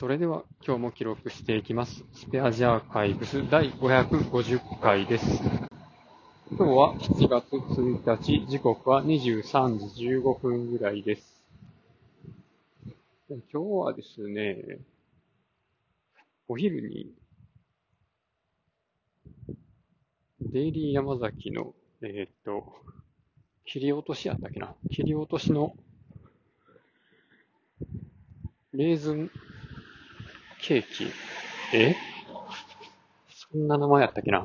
それでは今日も記録していきます。スペアジアーカイブス第550回です。今日は7月1日、時刻は23時15分ぐらいです。今日はですね、お昼に、デイリー山崎の、えーっと、切り落としやったっけな？切り落としのレーズンケーキ？え？そんな名前やったっけな？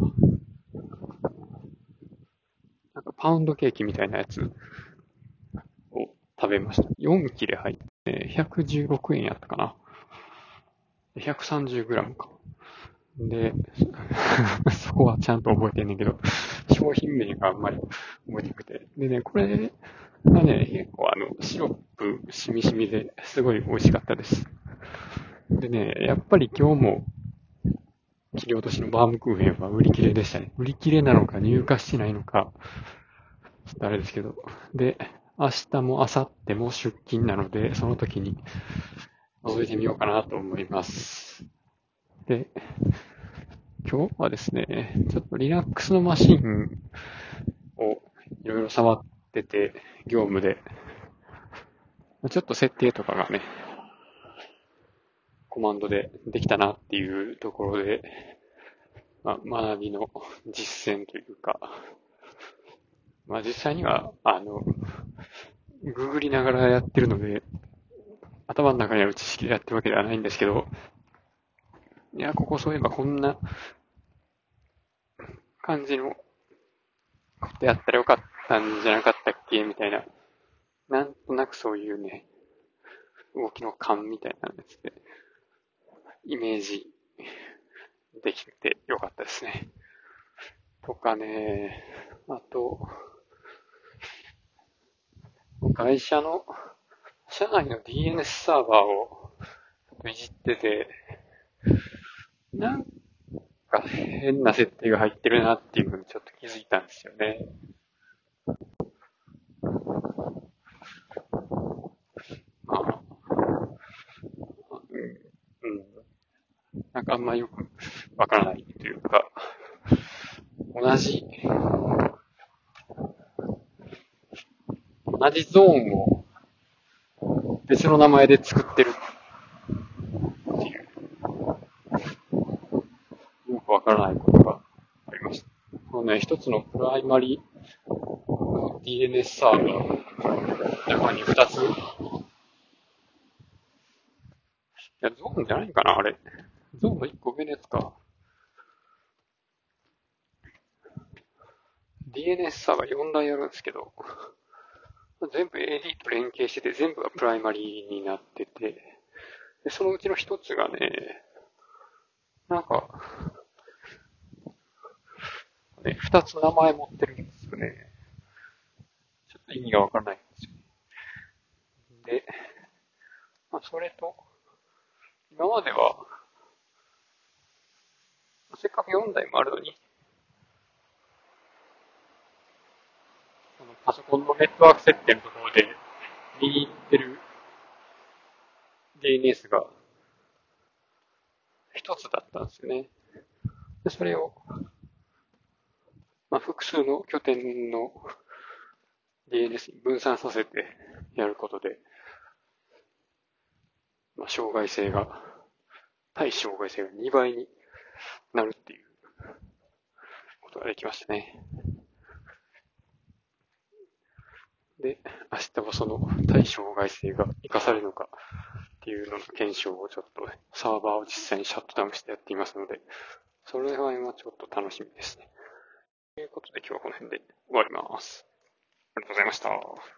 なんかパウンドケーキみたいなやつを食べました。4切れ入って116円やったかな ?130g か。で、そこはちゃんと覚えてんねんけど、商品名があんまり覚えてなくて。でね、これがね、結構あの、シロップしみしみですごい美味しかったです。でね、やっぱり今日も、切り落としのバームクーヘンは売り切れでしたね。売り切れなのか入荷してないのか、ちょっとあれですけど。で、明日も明後日も出勤なので、その時に覗いてみようかなと思います。で、今日はですね、ちょっと Linux のマシンをいろいろ触ってて、業務で、ちょっと設定とかがね、コマンドでできたなっていうところで、まあ、学びの実践というか、まあ実際には、あの、ググりながらやってるので、頭の中にある知識でやってるわけではないんですけど、いや、ここそういえばこんな感じのことやったらよかったんじゃなかったっけ？みたいな、なんとなくそういうね、動きの感みたいなやつで、イメージできてよかったですね。とかね、あと、会社の、社内の DNS サーバーをいじってて、なんか変な設定が入ってるなっていうのにちょっと気づいたんですよね。まあ、うん、うん。なんかあんまよくわからないというか、同じ、同じゾーンを別の名前で作ってるっていう、よくわからないことがありました。このね、一つのプライマリ DNS サーバー、中に二つ、いや、ゾーンじゃないかな、あれ。ゾーンの一個上のやつか。DNS サーバー4台あるんですけど、全部 AD と連携してて、全部がプライマリーになってて、でそのうちの一つがね、なんか、ね、二つ名前持ってるんですよね。ちょっと意味がわからないんですよ。で、まあ、それと、今までは、せっかく4台もあるのに、のパソコンのネットワーク設定のところで、右に行ってる DNS が一つだったんですよね。で、それを、まあ、複数の拠点の DNS に分散させてやることで、まあ、障害性が、対障害性が2倍になるっていうことができましたね。で、明日はその対障害性が活かされるのかっていうのの検証をちょっとサーバーを実際にシャットダウンしてやっていますので、それは今ちょっと楽しみですね。ということで今日はこの辺で終わります。ありがとうございました。